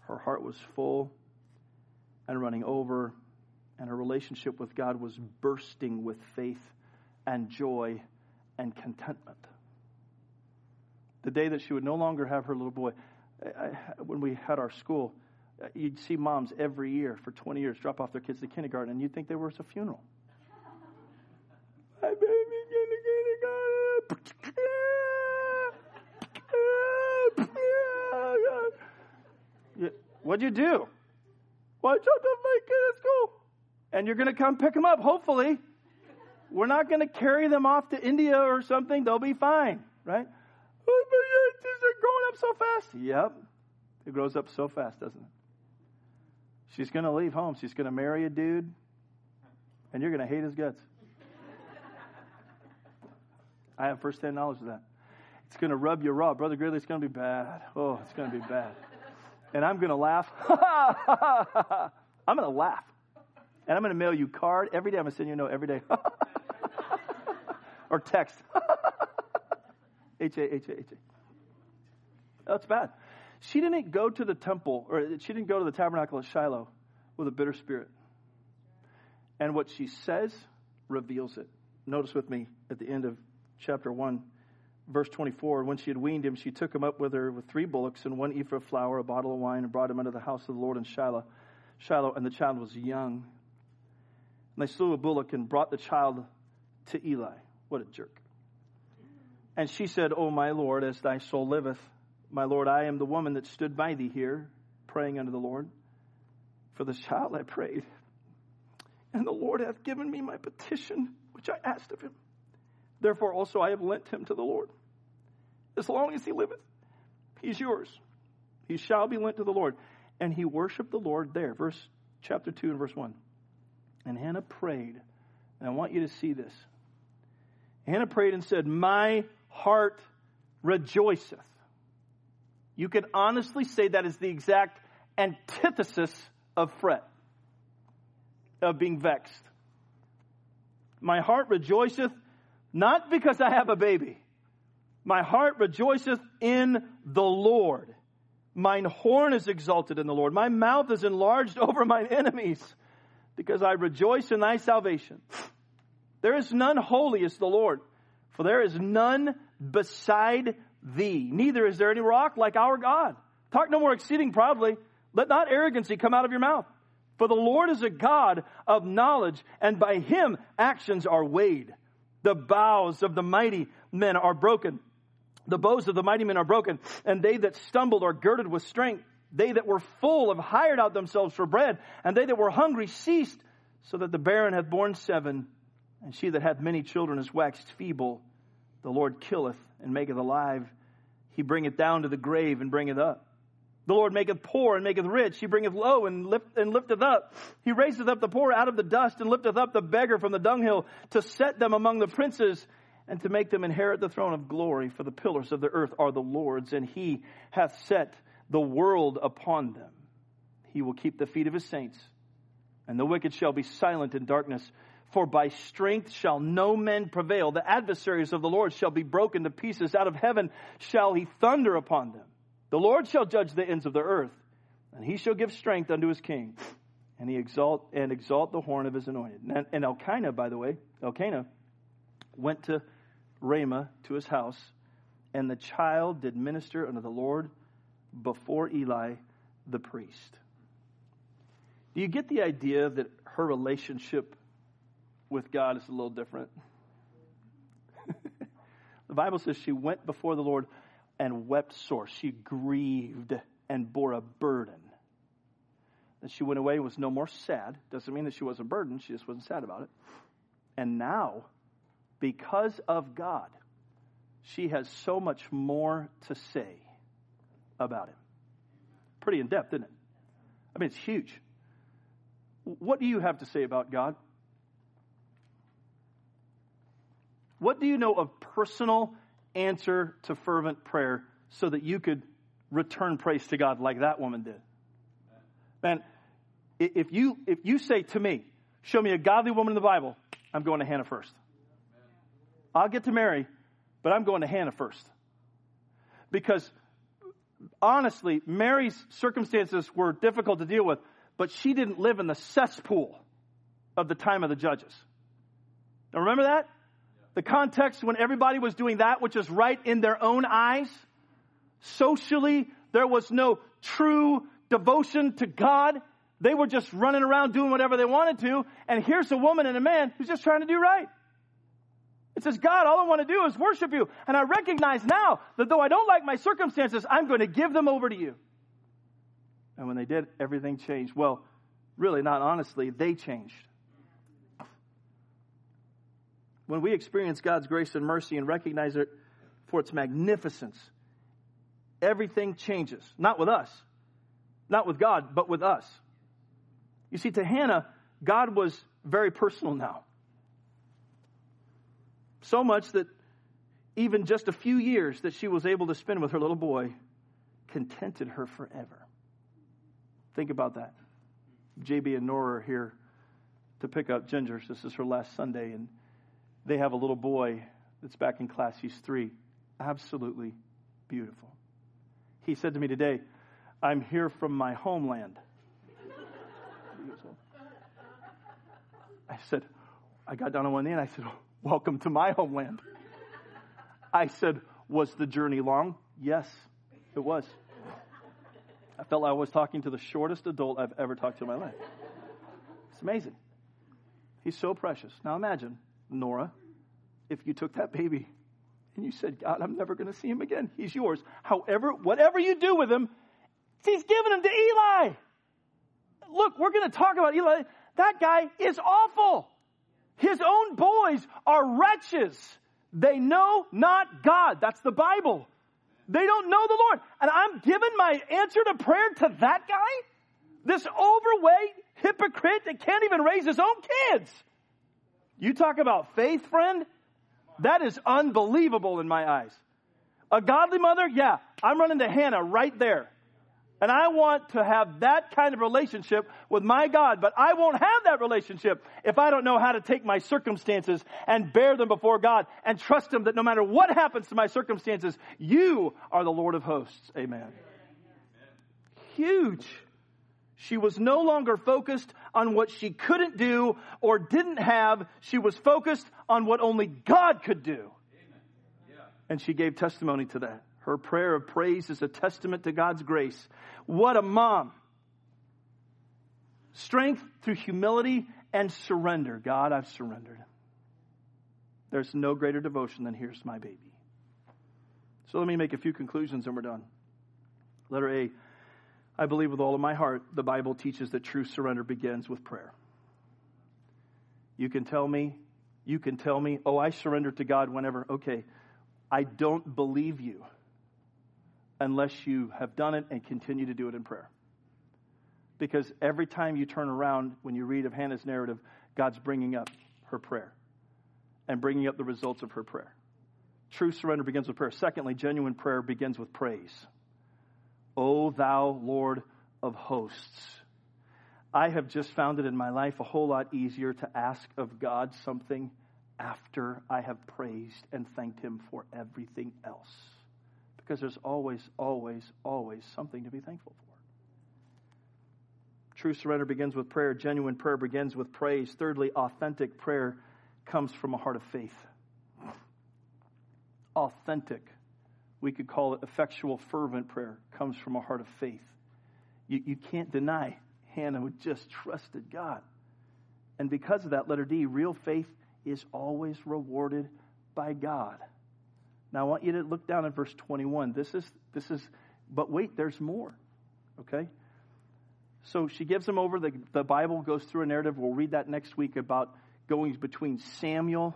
Her heart was full and running over, and her relationship with God was bursting with faith and joy and contentment. The day that she would no longer have her little boy, I, when we had our school, you'd see moms every year for 20 years drop off their kids to kindergarten, and you'd think there was a funeral. My baby's in kindergarten. What'd you do? Well, I dropped off my kid at school. And you're going to come pick him up, hopefully. We're not going to carry them off to India or something. They'll be fine, right? Oh, but they're growing up so fast. Yep. It grows up so fast, doesn't it? She's going to leave home. She's going to marry a dude, and you're going to hate his guts. I have first-hand knowledge of that. It's going to rub you raw. Brother Gridley, it's going to be bad. Oh, it's going to be bad. And I'm going to laugh. I'm going to laugh. And I'm going to mail you card every day. I'm going to send you a note every day. or text. H A H A H A. That's bad. She didn't go to the temple, or she didn't go to the tabernacle at Shiloh with a bitter spirit. And what she says reveals it. Notice with me at the end of chapter 1, verse 24. When she had weaned him, she took him up with her with three bullocks and one ephah of flour, a bottle of wine, and brought him into the house of the Lord in Shiloh. Shiloh, and the child was young. And they slew a bullock and brought the child to Eli. What a jerk. And she said, O my Lord, as thy soul liveth, my Lord, I am the woman that stood by thee here, praying unto the Lord. For this child I prayed. And the Lord hath given me my petition, which I asked of him. Therefore also I have lent him to the Lord. As long as he liveth, he's yours. He shall be lent to the Lord. And he worshiped the Lord there. Verse chapter 2 and verse 1. And Hannah prayed. And I want you to see this. Hannah prayed and said, My heart rejoiceth. You can honestly say that is the exact antithesis of fret, of being vexed. My heart rejoiceth not because I have a baby. My heart rejoiceth in the Lord. Mine horn is exalted in the Lord. My mouth is enlarged over mine enemies because I rejoice in thy salvation. There is none holy as the Lord, for there is none beside thee. Neither is there any rock like our God. Talk no more exceeding proudly. Let not arrogancy come out of your mouth. For the Lord is a God of knowledge, and by him actions are weighed. The bows of the mighty men are broken. The bows of the mighty men are broken, and they that stumbled are girded with strength. They that were full have hired out themselves for bread, and they that were hungry ceased, so that the barren hath borne seven, and she that hath many children is waxed feeble. The Lord killeth and maketh alive. He bringeth down to the grave and bringeth up. The Lord maketh poor and maketh rich. He bringeth low and, lift, and lifteth up. He raiseth up the poor out of the dust and lifteth up the beggar from the dunghill to set them among the princes and to make them inherit the throne of glory. For the pillars of the earth are the Lord's, and he hath set the world upon them. He will keep the feet of his saints, and the wicked shall be silent in darkness. For by strength shall no man prevail. The adversaries of the Lord shall be broken to pieces. Out of heaven shall he thunder upon them. The Lord shall judge the ends of the earth, and he shall give strength unto his king, and he exalt and exalt the horn of his anointed. And, and Elkanah, by the way, Elkanah went to Ramah to his house, and the child did minister unto the Lord before Eli the priest. Do you get the idea that her relationship with God is a little different? the Bible says she went before the Lord and wept sore. She grieved and bore a burden. That she went away and was no more sad. Doesn't mean that she wasn't burdened, she just wasn't sad about it. And now, because of God, she has so much more to say about him. Pretty in depth, isn't it? I mean, it's huge. What do you have to say about God? What do you know of personal answer to fervent prayer so that you could return praise to God like that woman did? Man, if you, if you say to me, show me a godly woman in the Bible, I'm going to Hannah first. I'll get to Mary, but I'm going to Hannah first. Because honestly, Mary's circumstances were difficult to deal with, but she didn't live in the cesspool of the time of the judges. Now remember that? The context when everybody was doing that which is right in their own eyes, socially There was no true devotion to God. They were just running around doing whatever they wanted to. And here's a woman and a man who's just trying to do right. It says, God, all I want to do is worship you. And I recognize now that though I don't like my circumstances, I'm going to give them over to you. And when they did, everything changed. Well, really, not honestly, they changed. When we experience God's grace and mercy and recognize it for its magnificence, everything changes. Not with us, not with God, but with us. You see, to Hannah, God was very personal now. So much that even just a few years that she was able to spend with her little boy contented her forever. Think about that. JB and Nora are here to pick up Ginger. This is her last Sunday, and they have a little boy that's back in class. He's three. Absolutely beautiful. He said to me today, I'm here from my homeland. I said, I got down on one knee and I said, Welcome to my homeland. I said, Was the journey long? Yes, it was. I felt like I was talking to the shortest adult I've ever talked to in my life. It's amazing. He's so precious. Now imagine, Nora, if you took that baby and you said, God, I'm never going to see him again. He's yours. However, whatever you do with him, he's given him to Eli. Look, we're going to talk about Eli. That guy is awful. His own boys are wretches. They know not God. That's the Bible. They don't know the Lord. And I'm giving my answer to prayer to that guy? This overweight hypocrite that can't even raise his own kids. You talk about faith, friend? That is unbelievable in my eyes. A godly mother? Yeah, I'm running to Hannah right there. And I want to have that kind of relationship with my God, but I won't have that relationship if I don't know how to take my circumstances and bear them before God and trust Him that no matter what happens to my circumstances, you are the Lord of hosts. Amen. Huge. She was no longer focused on what she couldn't do or didn't have. She was focused on what only God could do. And she gave testimony to that. Her prayer of praise is a testament to God's grace. What a mom. Strength through humility and surrender. God, I've surrendered. There's no greater devotion than here's my baby. So let me make a few conclusions and we're done. Letter A. I believe with all of my heart the Bible teaches that true surrender begins with prayer. You can tell me, you can tell me, oh, I surrender to God whenever. Okay, I don't believe you unless you have done it and continue to do it in prayer. Because every time you turn around, when you read of Hannah's narrative, God's bringing up her prayer and bringing up the results of her prayer. True surrender begins with prayer. Secondly, genuine prayer begins with praise. O thou Lord of hosts. I have just found it in my life a whole lot easier to ask of God something after I have praised and thanked Him for everything else. Because there's always, always, always something to be thankful for. True surrender begins with prayer. Genuine prayer begins with praise. Thirdly, authentic prayer comes from a heart of faith. Authentic, we could call it effectual, fervent prayer, comes from a heart of faith. You, you can't deny Hannah who just trusted God. And because of that, letter D, real faith is always rewarded by God. Now I want you to look down at verse 21. This is this is but wait, there's more. Okay? So she gives him over. The, the Bible goes through a narrative. We'll read that next week about going between Samuel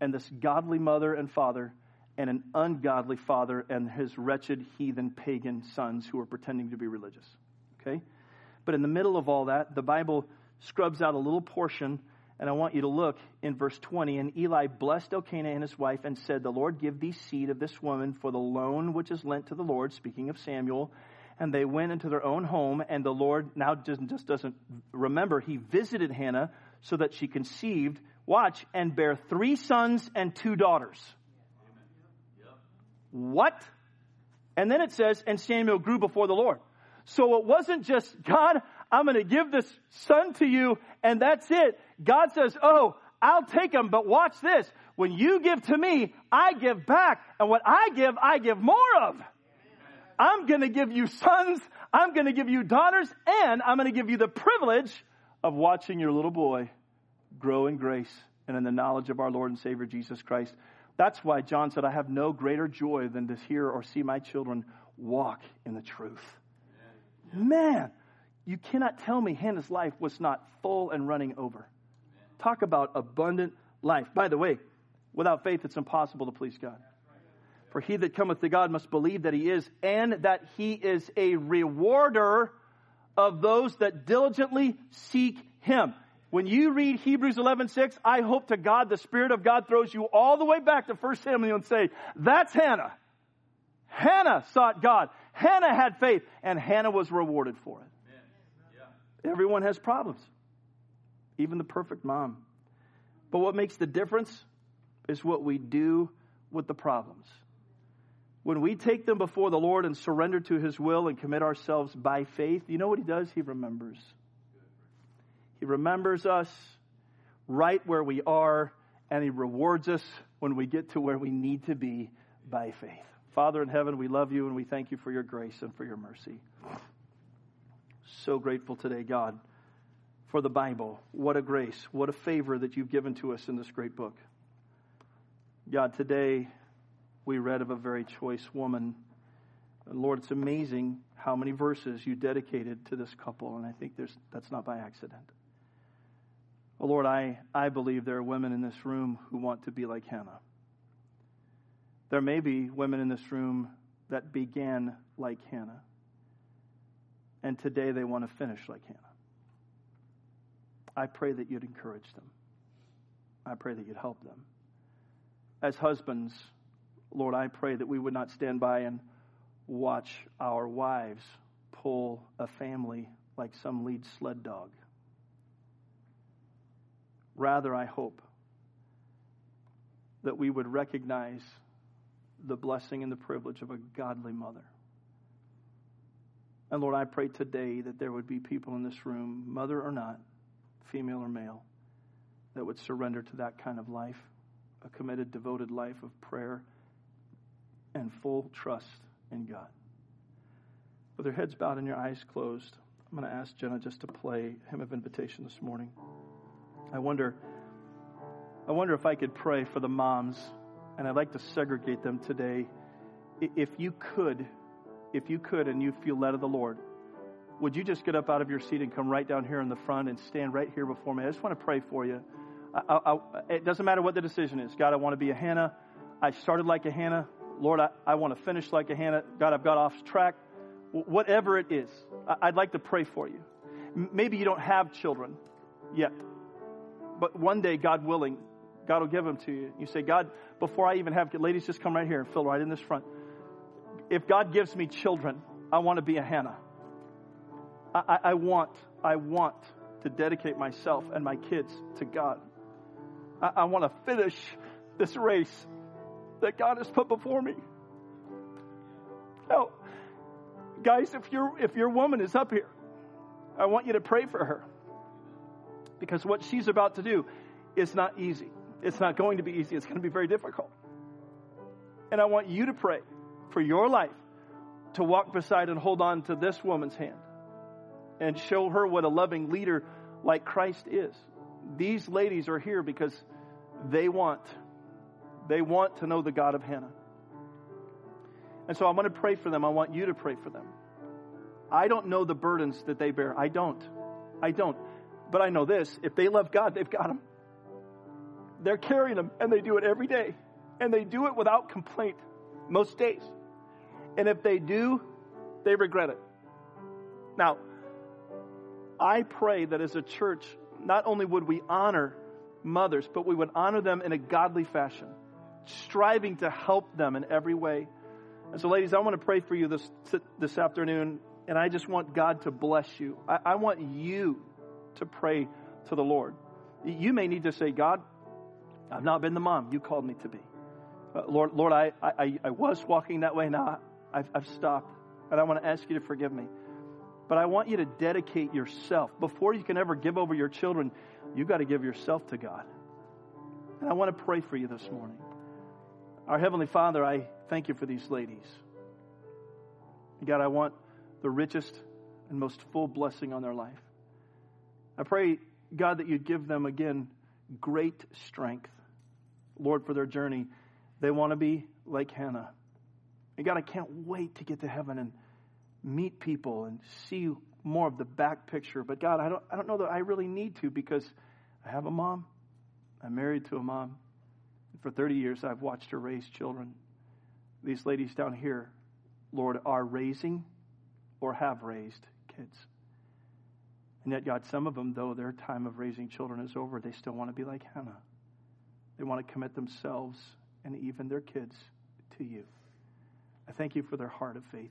and this godly mother and father and an ungodly father and his wretched heathen pagan sons who are pretending to be religious. Okay? But in the middle of all that, the Bible scrubs out a little portion and I want you to look in verse 20. And Eli blessed Elkanah and his wife and said, The Lord give thee seed of this woman for the loan which is lent to the Lord, speaking of Samuel. And they went into their own home, and the Lord now just, just doesn't remember. He visited Hannah so that she conceived, watch, and bare three sons and two daughters. What? And then it says, and Samuel grew before the Lord. So it wasn't just, God, I'm going to give this son to you and that's it. God says, oh, I'll take him, but watch this. When you give to me, I give back. And what I give, I give more of. I'm going to give you sons, I'm going to give you daughters, and I'm going to give you the privilege of watching your little boy grow in grace and in the knowledge of our Lord and Savior Jesus Christ. That's why John said, I have no greater joy than to hear or see my children walk in the truth. Man, you cannot tell me Hannah's life was not full and running over. Talk about abundant life. By the way, without faith, it's impossible to please God. For he that cometh to God must believe that he is, and that he is a rewarder of those that diligently seek him. When you read Hebrews 11:6, I hope to God the Spirit of God throws you all the way back to 1 Samuel and say, that's Hannah. Hannah sought God. Hannah had faith, and Hannah was rewarded for it. Yeah. Everyone has problems, even the perfect mom. But what makes the difference is what we do with the problems. When we take them before the Lord and surrender to His will and commit ourselves by faith, you know what He does? He remembers. He remembers us right where we are, and He rewards us when we get to where we need to be by faith. Father in heaven, we love you and we thank you for your grace and for your mercy. So grateful today, God, for the Bible. What a grace, what a favor that you've given to us in this great book. God, today we read of a very choice woman. Lord, it's amazing how many verses you dedicated to this couple, and I think there's, that's not by accident. Well, Lord, I, I believe there are women in this room who want to be like Hannah. There may be women in this room that began like Hannah, and today they want to finish like Hannah. I pray that you'd encourage them. I pray that you'd help them. As husbands, Lord, I pray that we would not stand by and watch our wives pull a family like some lead sled dog. Rather, I hope that we would recognize the blessing and the privilege of a godly mother. And Lord, I pray today that there would be people in this room, mother or not, female or male, that would surrender to that kind of life, a committed, devoted life of prayer and full trust in God. With your heads bowed and your eyes closed, I'm going to ask Jenna just to play Hymn of Invitation this morning. I wonder, I wonder if I could pray for the moms, and I'd like to segregate them today. If you could, if you could, and you feel led of the Lord, would you just get up out of your seat and come right down here in the front and stand right here before me? I just want to pray for you. I, I, it doesn't matter what the decision is. God, I want to be a Hannah. I started like a Hannah. Lord, I, I want to finish like a Hannah. God, I've got off track. Whatever it is, I'd like to pray for you. Maybe you don't have children yet, but one day, God willing, God will give them to you. You say, God, before I even have, ladies, just come right here and fill right in this front. If God gives me children, I want to be a Hannah. I, I, I want, I want to dedicate myself and my kids to God. I, I want to finish this race that God has put before me. Now, guys, if your if your woman is up here, I want you to pray for her. Because what she's about to do is not easy. It's not going to be easy. It's going to be very difficult. And I want you to pray for your life to walk beside and hold on to this woman's hand and show her what a loving leader like Christ is. These ladies are here because they want they want to know the God of Hannah. And so I want to pray for them. I want you to pray for them. I don't know the burdens that they bear. I don't. I don't. But I know this if they love God, they've got them. They're carrying them, and they do it every day. And they do it without complaint most days. And if they do, they regret it. Now, I pray that as a church, not only would we honor mothers, but we would honor them in a godly fashion striving to help them in every way. And so, ladies, I want to pray for you this, this afternoon, and I just want God to bless you. I, I want you to pray to the Lord. You may need to say, God, I've not been the mom you called me to be. Uh, Lord, Lord, I, I, I was walking that way. Now I've, I've stopped, and I want to ask you to forgive me. But I want you to dedicate yourself. Before you can ever give over your children, you've got to give yourself to God. And I want to pray for you this morning. Our Heavenly Father, I thank you for these ladies. God, I want the richest and most full blessing on their life. I pray, God, that you'd give them again great strength, Lord, for their journey. They want to be like Hannah. And God, I can't wait to get to heaven and meet people and see more of the back picture. But God, I don't, I don't know that I really need to because I have a mom. I'm married to a mom. And for 30 years, I've watched her raise children. These ladies down here, Lord, are raising or have raised kids. And yet, God, some of them, though their time of raising children is over, they still want to be like Hannah. They want to commit themselves and even their kids to you. I thank you for their heart of faith.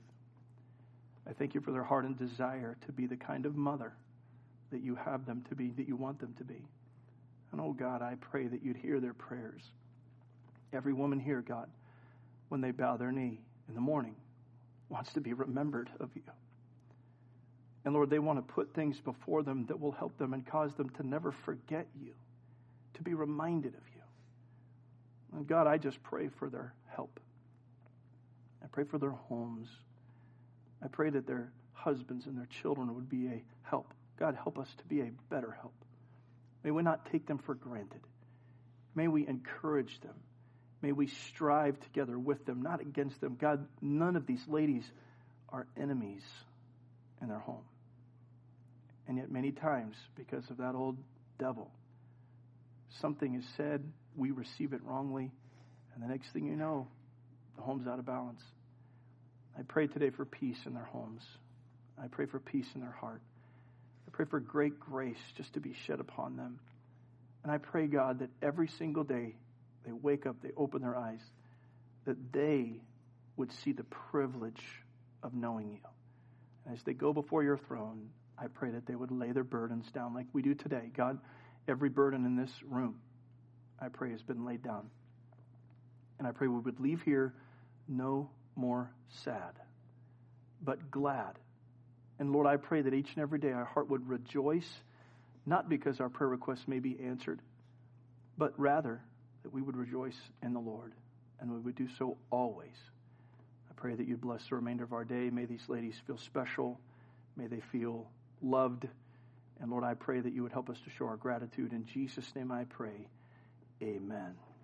I thank you for their heart and desire to be the kind of mother that you have them to be, that you want them to be. And oh God, I pray that you'd hear their prayers. Every woman here, God, when they bow their knee in the morning, wants to be remembered of you. And Lord, they want to put things before them that will help them and cause them to never forget you, to be reminded of you. And God, I just pray for their help. I pray for their homes. I pray that their husbands and their children would be a help. God, help us to be a better help. May we not take them for granted. May we encourage them. May we strive together with them, not against them. God, none of these ladies are enemies in their home. And yet, many times, because of that old devil, something is said, we receive it wrongly, and the next thing you know, the home's out of balance. I pray today for peace in their homes. I pray for peace in their heart. I pray for great grace just to be shed upon them. And I pray, God, that every single day they wake up, they open their eyes, that they would see the privilege of knowing you. As they go before your throne, I pray that they would lay their burdens down like we do today. God, every burden in this room, I pray, has been laid down. And I pray we would leave here no more sad, but glad. And Lord, I pray that each and every day our heart would rejoice, not because our prayer requests may be answered, but rather that we would rejoice in the Lord, and we would do so always. Pray that you'd bless the remainder of our day. May these ladies feel special. May they feel loved. And Lord, I pray that you would help us to show our gratitude. In Jesus' name I pray. Amen.